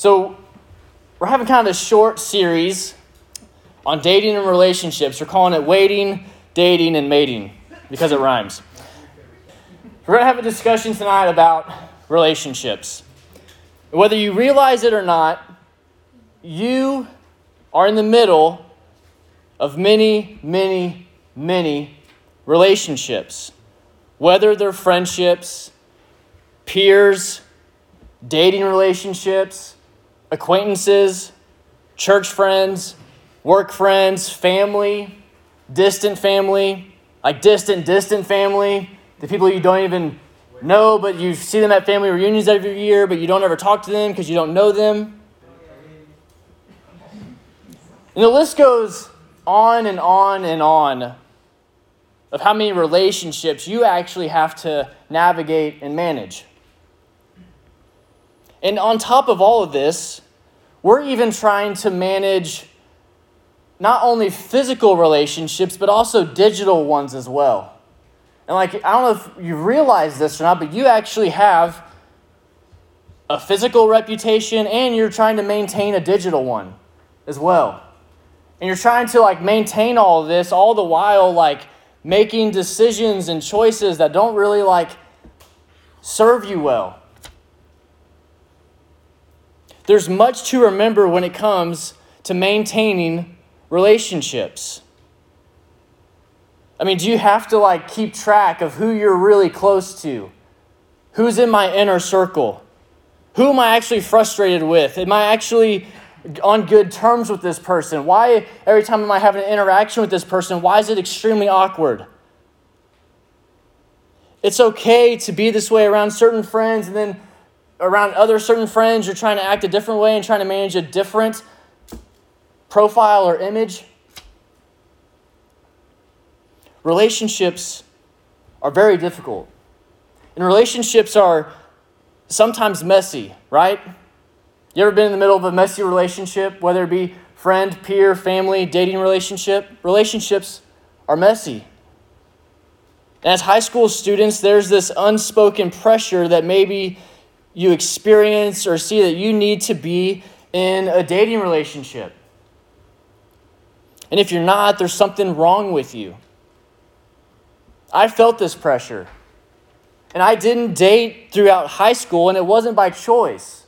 So, we're having kind of a short series on dating and relationships. We're calling it Waiting, Dating, and Mating because it rhymes. We're going to have a discussion tonight about relationships. Whether you realize it or not, you are in the middle of many, many, many relationships. Whether they're friendships, peers, dating relationships, acquaintances, church friends, work friends, family, distant family, like distant, distant family, the people you don't even know, but you see them at family reunions every year, but you don't ever talk to them because you don't know them. And the list goes on and on and on of how many relationships you actually have to navigate and manage. And on top of all of this, we're even trying to manage not only physical relationships, but also digital ones as well. And, like, I don't know if you realize this or not, but you actually have a physical reputation and you're trying to maintain a digital one as well. And you're trying to, like, maintain all of this all the while, like, making decisions and choices that don't really, like, serve you well. There's much to remember when it comes to maintaining relationships. I mean, do you have to like keep track of who you're really close to? Who's in my inner circle? Who am I actually frustrated with? Am I actually on good terms with this person? Why, every time am I having an interaction with this person, why is it extremely awkward? It's okay to be this way around certain friends and then around other certain friends, you're trying to act a different way and trying to manage a different profile or image. Relationships are very difficult. And relationships are sometimes messy, right? You ever been in the middle of a messy relationship, whether it be friend, peer, family, dating relationship? Relationships are messy. And as high school students, there's this unspoken pressure that maybe you experience or see that you need to be in a dating relationship. And if you're not, there's something wrong with you. I felt this pressure. And I didn't date throughout high school, and it wasn't by choice.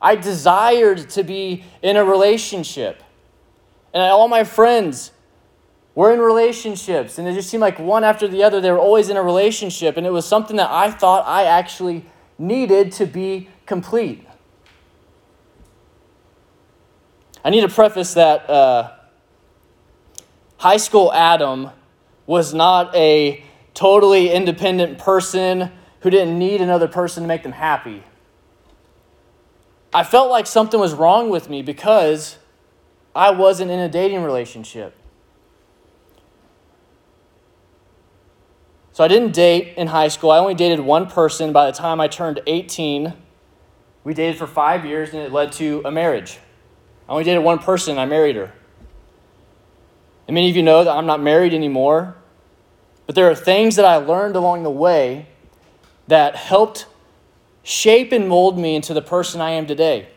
I desired to be in a relationship. And all my friends were in relationships, and it just seemed like one after the other, they were always in a relationship. And it was something that I thought I actually needed to be complete. I need to preface that uh, high school Adam was not a totally independent person who didn't need another person to make them happy. I felt like something was wrong with me because I wasn't in a dating relationship. So I didn't date in high school. I only dated one person by the time I turned 18. We dated for five years and it led to a marriage. I only dated one person I married her. And many of you know that I'm not married anymore. But there are things that I learned along the way that helped shape and mold me into the person I am today.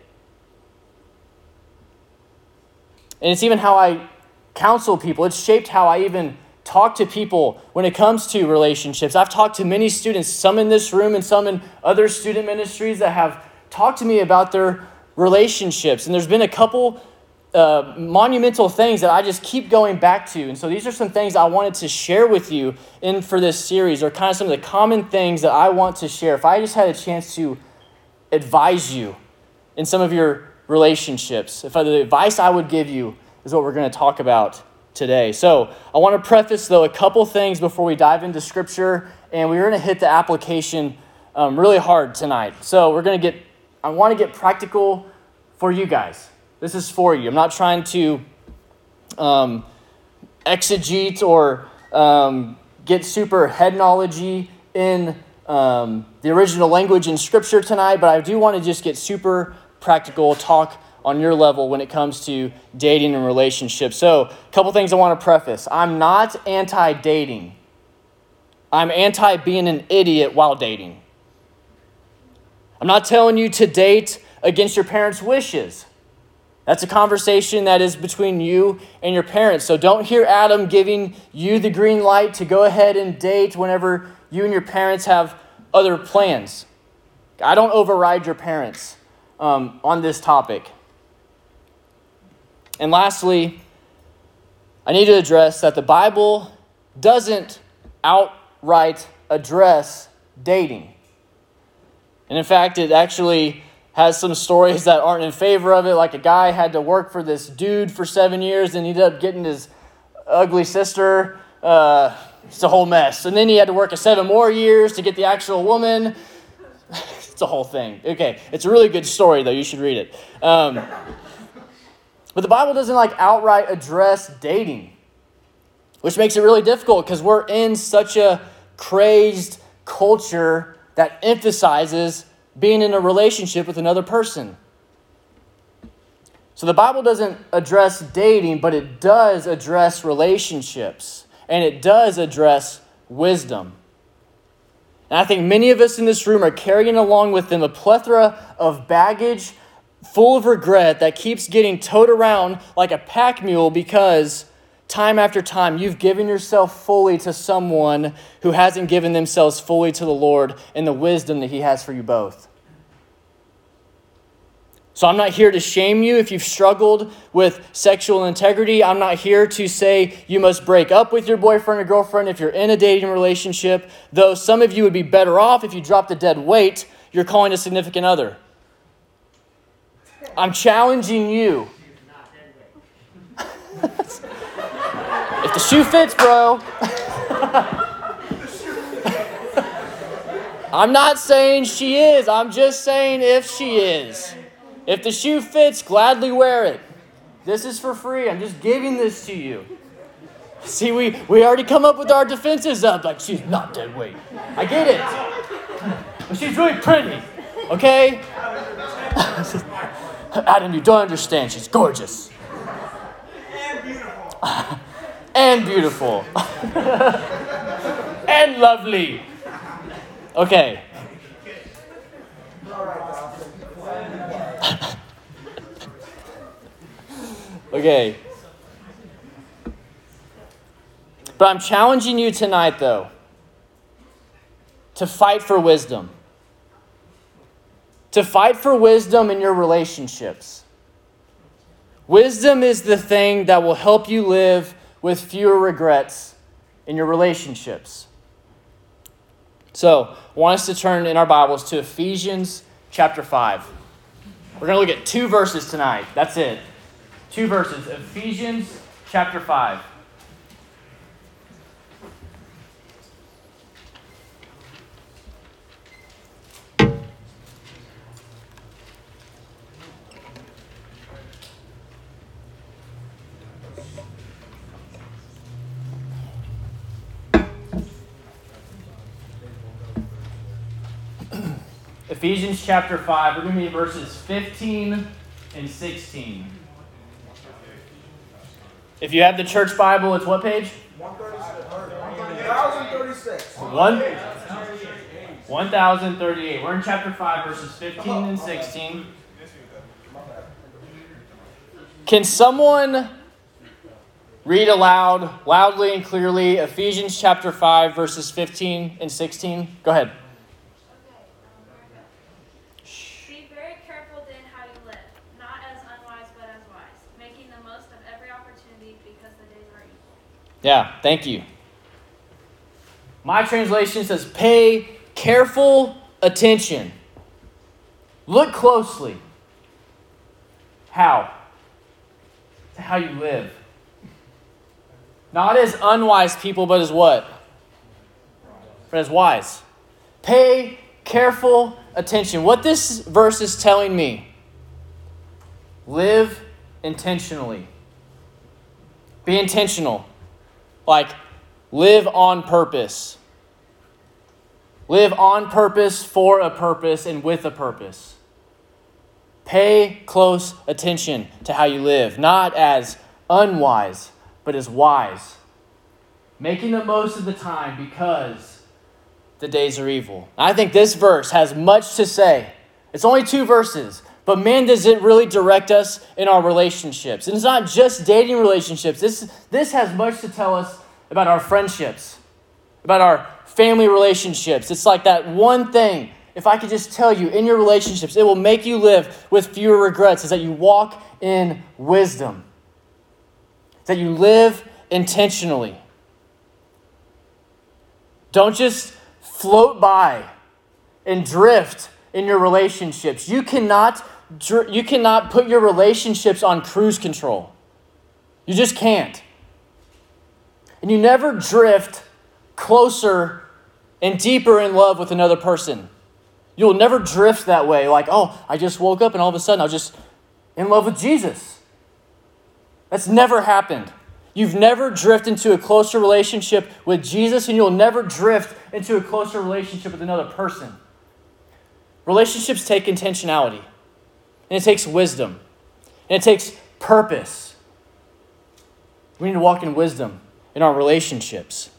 And it's even how I counsel people. It's shaped how I even talk to people when it comes to relationships. I've talked to many students, some in this room and some in other student ministries, that have talked to me about their relationships. And there's been a couple uh, monumental things that I just keep going back to. And so these are some things I wanted to share with you in for this series, or kind of some of the common things that I want to share. If I just had a chance to advise you in some of your relationships, if the advice I would give you is what we're going to talk about today. So I want to preface, though, a couple things before we dive into Scripture, and we're going to hit the application um, really hard tonight. So we're going to get, I want to get practical for you guys. This is for you. I'm not trying to um, exegete or um, get super head knowledge in um, the original language in Scripture tonight, but I do want to just get super practical, talk on your level when it comes to dating and relationships. So, a couple things I want to preface. I'm not anti dating, I'm anti being an idiot while dating. I'm not telling you to date against your parents' wishes. That's a conversation that is between you and your parents. So don't hear Adam giving you the green light to go ahead and date whenever you and your parents have other plans. I don't override your parents um, on this topic. And lastly, I need to address that the Bible doesn't outright address dating. And in fact, it actually has some stories that aren't in favor of it. Like a guy had to work for this dude for seven years and he ended up getting his ugly sister. Uh, it's a whole mess. And then he had to work a seven more years to get the actual woman. it's a whole thing. Okay, it's a really good story, though. You should read it. Um, but the Bible doesn't like outright address dating, which makes it really difficult because we're in such a crazed culture that emphasizes being in a relationship with another person. So the Bible doesn't address dating, but it does address relationships, and it does address wisdom. And I think many of us in this room are carrying along with them a plethora of baggage full of regret that keeps getting towed around like a pack mule because time after time you've given yourself fully to someone who hasn't given themselves fully to the Lord and the wisdom that He has for you both. So I'm not here to shame you if you've struggled with sexual integrity. I'm not here to say you must break up with your boyfriend or girlfriend if you're in a dating relationship, though some of you would be better off if you dropped a dead weight you're calling a significant other. I'm challenging you. if the shoe fits, bro. I'm not saying she is. I'm just saying if she is. If the shoe fits, gladly wear it. This is for free. I'm just giving this to you. See, we, we already come up with our defenses up. Like, she's not dead weight. I get it. But she's really pretty. Okay? Adam, you don't understand. She's gorgeous. And beautiful. and beautiful. and lovely. Okay. okay. But I'm challenging you tonight, though, to fight for wisdom to fight for wisdom in your relationships. Wisdom is the thing that will help you live with fewer regrets in your relationships. So, I want us to turn in our Bibles to Ephesians chapter 5. We're going to look at two verses tonight. That's it. Two verses. Ephesians chapter 5. Ephesians chapter 5, we're going to be verses 15 and 16. If you have the church Bible, it's what page? 1036. 1038. We're in chapter 5, verses 15 and 16. Can someone read aloud, loudly and clearly, Ephesians chapter 5, verses 15 and 16? Go ahead. Yeah, thank you. My translation says, pay careful attention. Look closely. How? To how you live. Not as unwise people, but as what? But as wise. Pay careful attention. What this verse is telling me live intentionally. Be intentional. Like, live on purpose. Live on purpose, for a purpose, and with a purpose. Pay close attention to how you live, not as unwise, but as wise. Making the most of the time because the days are evil. I think this verse has much to say. It's only two verses, But man, does it really direct us in our relationships? And it's not just dating relationships. This, this has much to tell us about our friendships, about our family relationships. It's like that one thing, if I could just tell you in your relationships, it will make you live with fewer regrets, is that you walk in wisdom, that you live intentionally. Don't just float by and drift in your relationships. You cannot, you cannot put your relationships on cruise control. You just can't. And you never drift closer and deeper in love with another person. You'll never drift that way, like, oh, I just woke up and all of a sudden I was just in love with Jesus. That's never happened. You've never drifted into a closer relationship with Jesus, and you'll never drift into a closer relationship with another person. Relationships take intentionality, and it takes wisdom, and it takes purpose. We need to walk in wisdom in our relationships.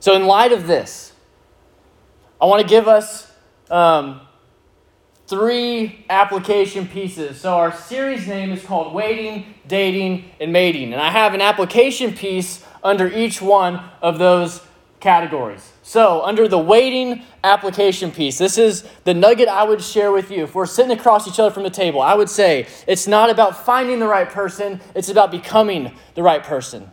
So, in light of this, I want to give us um, three application pieces. So our series name is called Waiting, Dating, and Mating. And I have an application piece under each one of those categories. So, under the waiting application piece, this is the nugget I would share with you. If we're sitting across each other from the table, I would say it's not about finding the right person, it's about becoming the right person.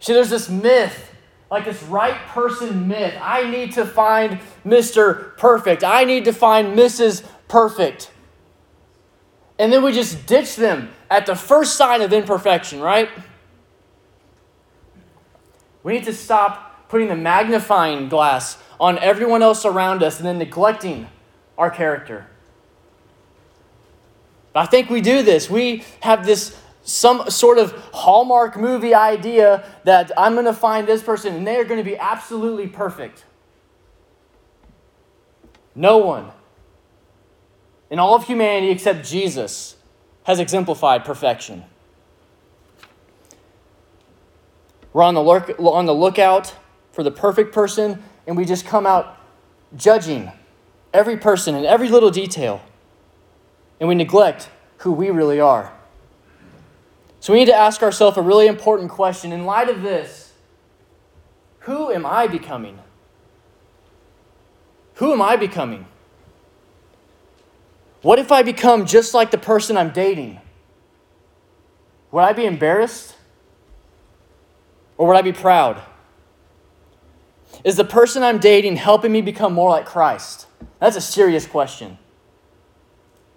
See, there's this myth like this right person myth. I need to find Mr. Perfect. I need to find Mrs. Perfect. And then we just ditch them at the first sign of imperfection, right? We need to stop putting the magnifying glass on everyone else around us and then neglecting our character. I think we do this. We have this some sort of Hallmark movie idea that I'm going to find this person and they are going to be absolutely perfect. No one in all of humanity except Jesus has exemplified perfection. We're on the, look, on the lookout for the perfect person, and we just come out judging every person in every little detail, and we neglect who we really are. So we need to ask ourselves a really important question. In light of this, who am I becoming? Who am I becoming? What if I become just like the person I'm dating? Would I be embarrassed? Or would I be proud? Is the person I'm dating helping me become more like Christ? That's a serious question.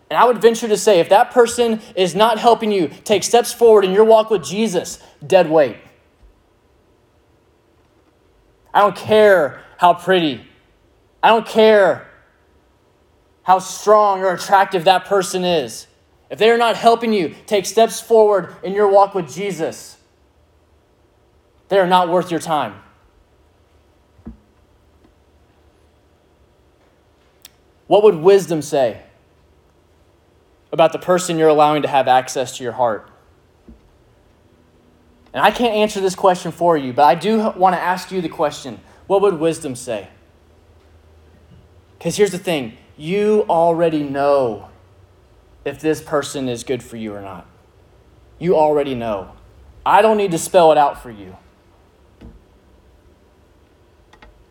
And I would venture to say if that person is not helping you take steps forward in your walk with Jesus, dead weight. I don't care how pretty, I don't care how strong or attractive that person is. If they are not helping you take steps forward in your walk with Jesus, they are not worth your time. What would wisdom say? about the person you're allowing to have access to your heart? And I can't answer this question for you, but I do want to ask you the question what would wisdom say? Because here's the thing you already know if this person is good for you or not. You already know. I don't need to spell it out for you.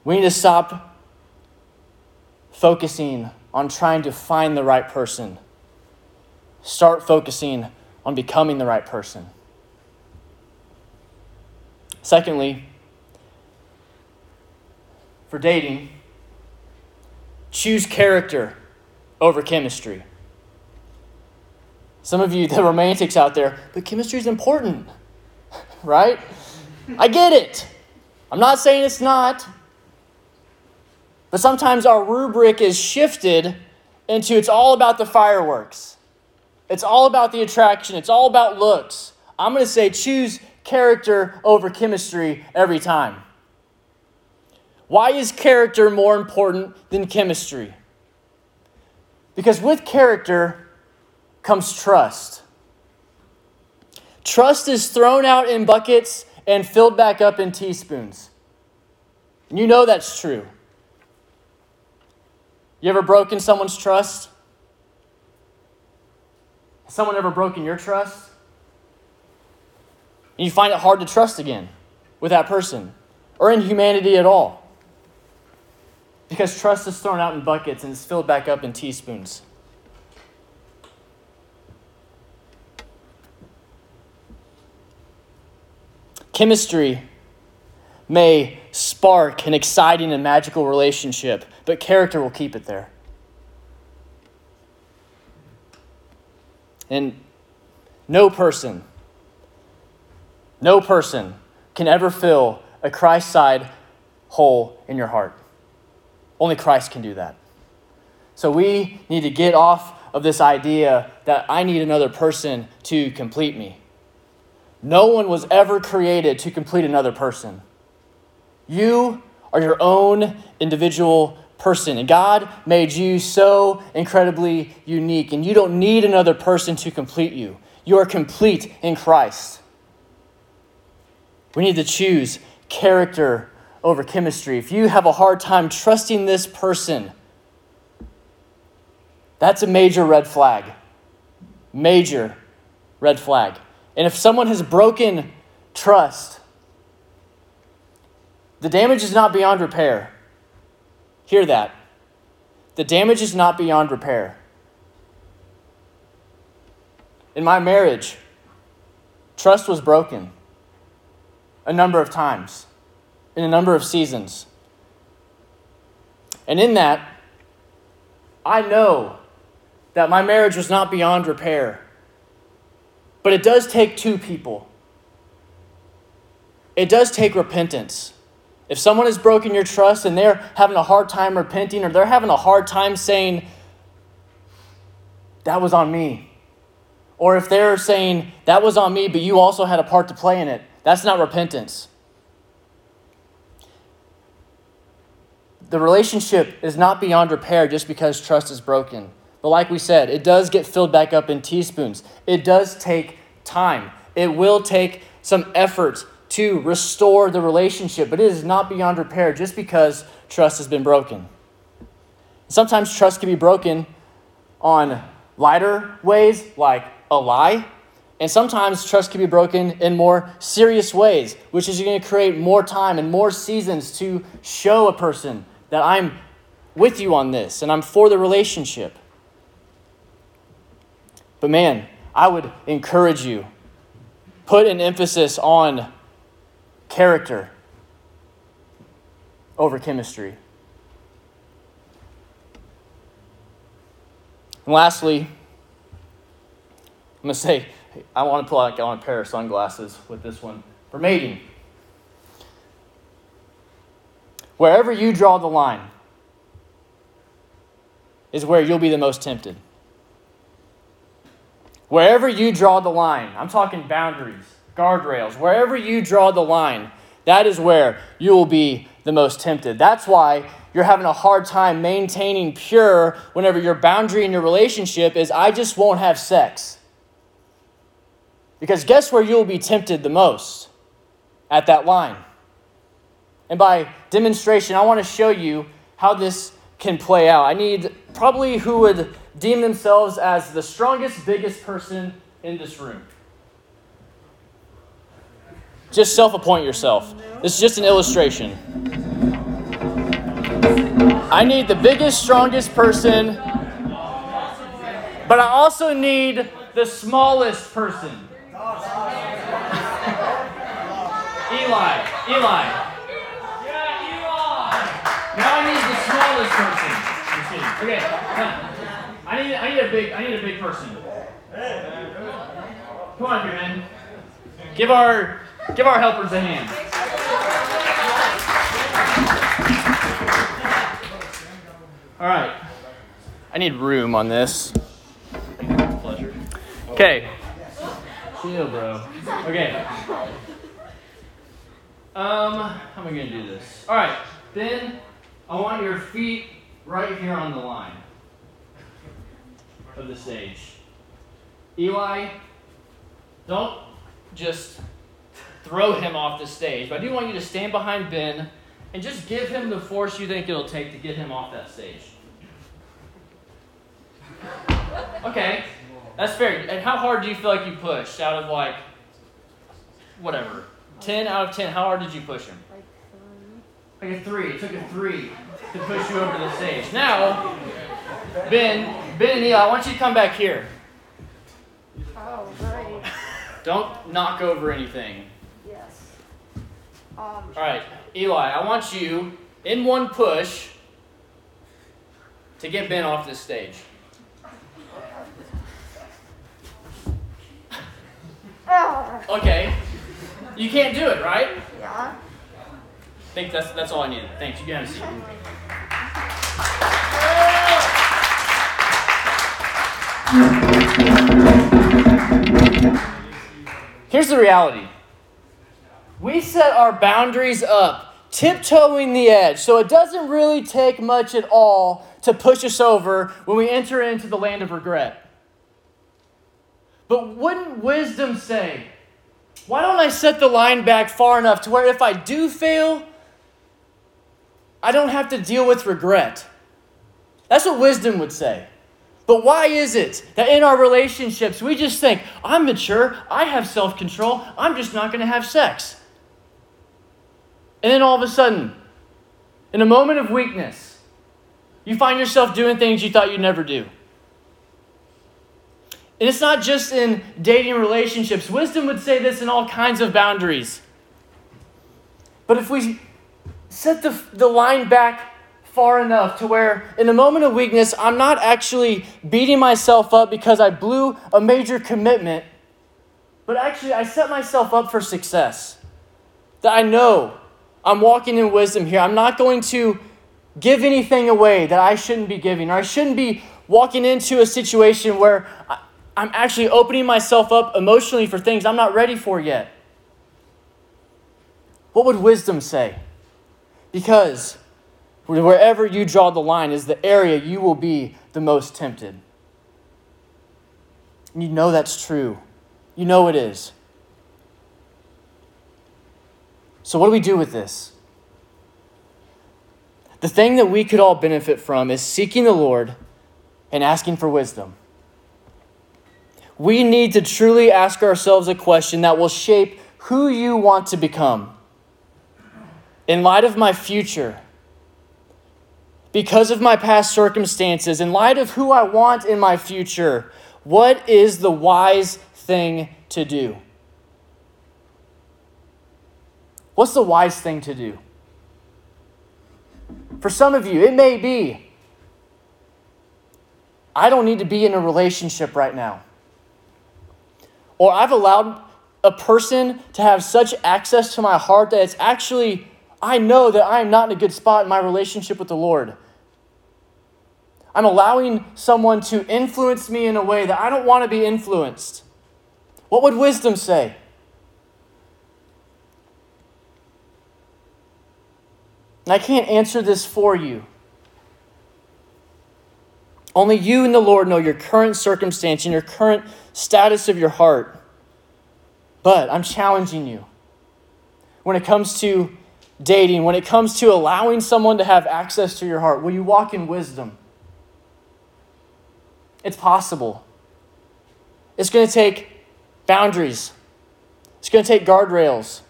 We need to stop focusing on trying to find the right person start focusing on becoming the right person. Secondly, for dating, choose character over chemistry. Some of you, the romantics out there, but chemistry is important, right? I get it. I'm not saying it's not. But sometimes our rubric is shifted into it's all about the fireworks. It's all about the attraction, it's all about looks. I'm going to say choose character over chemistry every time. Why is character more important than chemistry? Because with character comes trust. Trust is thrown out in buckets and filled back up in teaspoons. And You know that's true. You ever broken someone's trust? Has someone ever broken your trust? And you find it hard to trust again with that person or in humanity at all. Because trust is thrown out in buckets and is filled back up in teaspoons. Chemistry may spark an exciting and magical relationship, but character will keep it there. And no person, no person can ever fill a Christ side hole in your heart. Only Christ can do that. So we need to get off of this idea that I need another person to complete me. No one was ever created to complete another person. You are your own individual person, and God made you so incredibly unique, and you don't need another person to complete you. You are complete in Christ. We need to choose character over chemistry. If you have a hard time trusting this person, that's a major red flag. Major red flag. And if someone has broken trust, the damage is not beyond repair. Hear that. The damage is not beyond repair. In my marriage, trust was broken a number of times, in a number of seasons. And in that, I know that my marriage was not beyond repair. But it does take two people. It does take repentance. If someone has broken your trust and they're having a hard time repenting or they're having a hard time saying, that was on me. Or if they're saying, that was on me, but you also had a part to play in it, that's not repentance. The relationship is not beyond repair just because trust is broken. But like we said, it does get filled back up in teaspoons. It does take time. It will take some effort to restore the relationship, but it is not beyond repair just because trust has been broken. Sometimes trust can be broken on lighter ways, like a lie, and sometimes trust can be broken in more serious ways, which is going to create more time and more seasons to show a person that I'm with you on this and I'm for the relationship. But man, I would encourage you put an emphasis on character over chemistry. And lastly, I'm going to say I want to pull out on a pair of sunglasses with this one for mating. Wherever you draw the line is where you'll be the most tempted. Wherever you draw the line, I'm talking boundaries, guardrails, wherever you draw the line, that is where you will be the most tempted. That's why you're having a hard time maintaining pure whenever your boundary in your relationship is, I just won't have sex. Because guess where you'll be tempted the most? At that line. And by demonstration, I want to show you how this can play out. I need probably who would deem themselves as the strongest, biggest person in this room. Just self appoint yourself. This is just an illustration. I need the biggest, strongest person, but I also need the smallest person. Eli, Eli. Yeah, Eli. Now I need the smallest person. Okay, I need, I need a big, I need a big person. Come on, man. Give our, give our helpers a hand. All right. I need room on this. Pleasure. Okay. Chill, bro. Okay. Um, how am I gonna do this? All right. Then I want your feet right here on the line of the stage. Eli, don't just throw him off the stage, but I do want you to stand behind Ben and just give him the force you think it'll take to get him off that stage. Okay, that's fair. And how hard do you feel like you pushed out of like, whatever, 10 out of 10? How hard did you push him? Like a three. It took a three to push you over the stage. Now, Ben, Ben and Eli, I want you to come back here. Oh, right. Don't knock over anything. Um, All right, Eli, I want you in one push to get Ben off this stage. ah, Okay, you can't do it, right? yeah. I think that's that's all I needed. Thanks. You can have a seat. Here's the reality. We set our boundaries up, tiptoeing the edge, so it doesn't really take much at all to push us over when we enter into the land of regret. But wouldn't wisdom say, why don't I set the line back far enough to where if I do fail, I don't have to deal with regret? That's what wisdom would say. But why is it that in our relationships we just think, I'm mature, I have self control, I'm just not going to have sex? And then all of a sudden, in a moment of weakness, you find yourself doing things you thought you'd never do. And it's not just in dating relationships. Wisdom would say this in all kinds of boundaries. But if we set the, the line back far enough to where, in a moment of weakness, I'm not actually beating myself up because I blew a major commitment, but actually I set myself up for success. That I know I'm walking in wisdom here. I'm not going to give anything away that I shouldn't be giving, or I shouldn't be walking into a situation where I'm actually opening myself up emotionally for things I'm not ready for yet. What would wisdom say? Because wherever you draw the line is the area you will be the most tempted. And you know that's true. You know it is. So, what do we do with this? The thing that we could all benefit from is seeking the Lord and asking for wisdom. We need to truly ask ourselves a question that will shape who you want to become. In light of my future, because of my past circumstances, in light of who I want in my future, what is the wise thing to do? What's the wise thing to do? For some of you, it may be I don't need to be in a relationship right now. Or I've allowed a person to have such access to my heart that it's actually, I know that I am not in a good spot in my relationship with the Lord. I'm allowing someone to influence me in a way that I don't want to be influenced. What would wisdom say? And I can't answer this for you. Only you and the Lord know your current circumstance and your current status of your heart. But I'm challenging you. When it comes to dating, when it comes to allowing someone to have access to your heart, will you walk in wisdom? It's possible. It's going to take boundaries, it's going to take guardrails.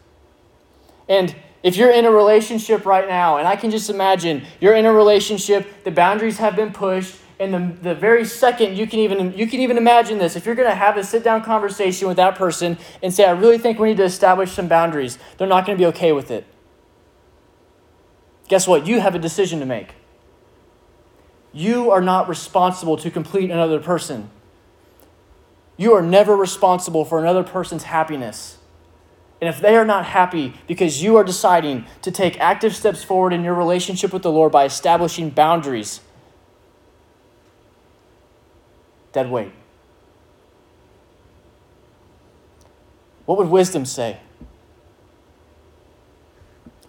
And if you're in a relationship right now, and I can just imagine you're in a relationship, the boundaries have been pushed, and the, the very second you can even you can even imagine this if you're going to have a sit down conversation with that person and say i really think we need to establish some boundaries they're not going to be okay with it. Guess what? You have a decision to make. You are not responsible to complete another person. You are never responsible for another person's happiness and if they are not happy because you are deciding to take active steps forward in your relationship with the lord by establishing boundaries dead weight. What would wisdom say?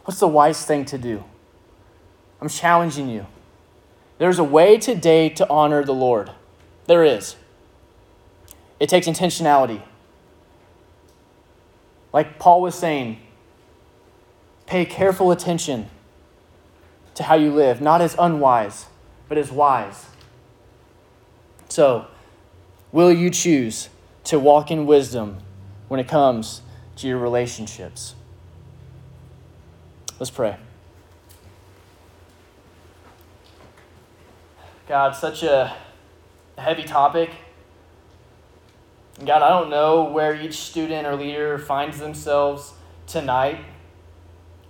What's the wise thing to do? I'm challenging you. There's a way today to honor the Lord. There is. It takes intentionality. Like Paul was saying, pay careful attention to how you live, not as unwise, but as wise. So, will you choose to walk in wisdom when it comes to your relationships? Let's pray. God, such a heavy topic. God, I don't know where each student or leader finds themselves tonight.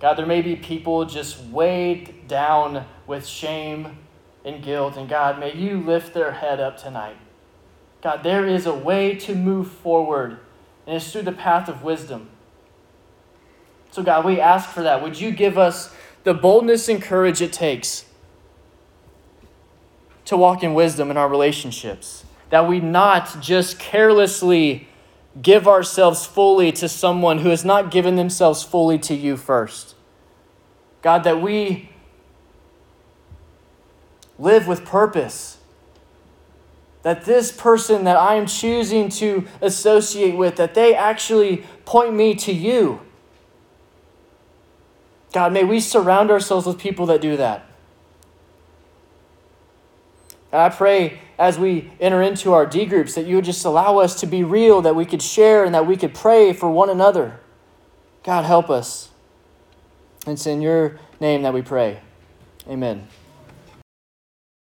God, there may be people just weighed down with shame and guilt. And God, may you lift their head up tonight. God, there is a way to move forward, and it's through the path of wisdom. So, God, we ask for that. Would you give us the boldness and courage it takes to walk in wisdom in our relationships? That we not just carelessly give ourselves fully to someone who has not given themselves fully to you first. God, that we live with purpose. That this person that I am choosing to associate with, that they actually point me to you. God, may we surround ourselves with people that do that. I pray as we enter into our D groups that you would just allow us to be real, that we could share, and that we could pray for one another. God, help us. It's in your name that we pray. Amen.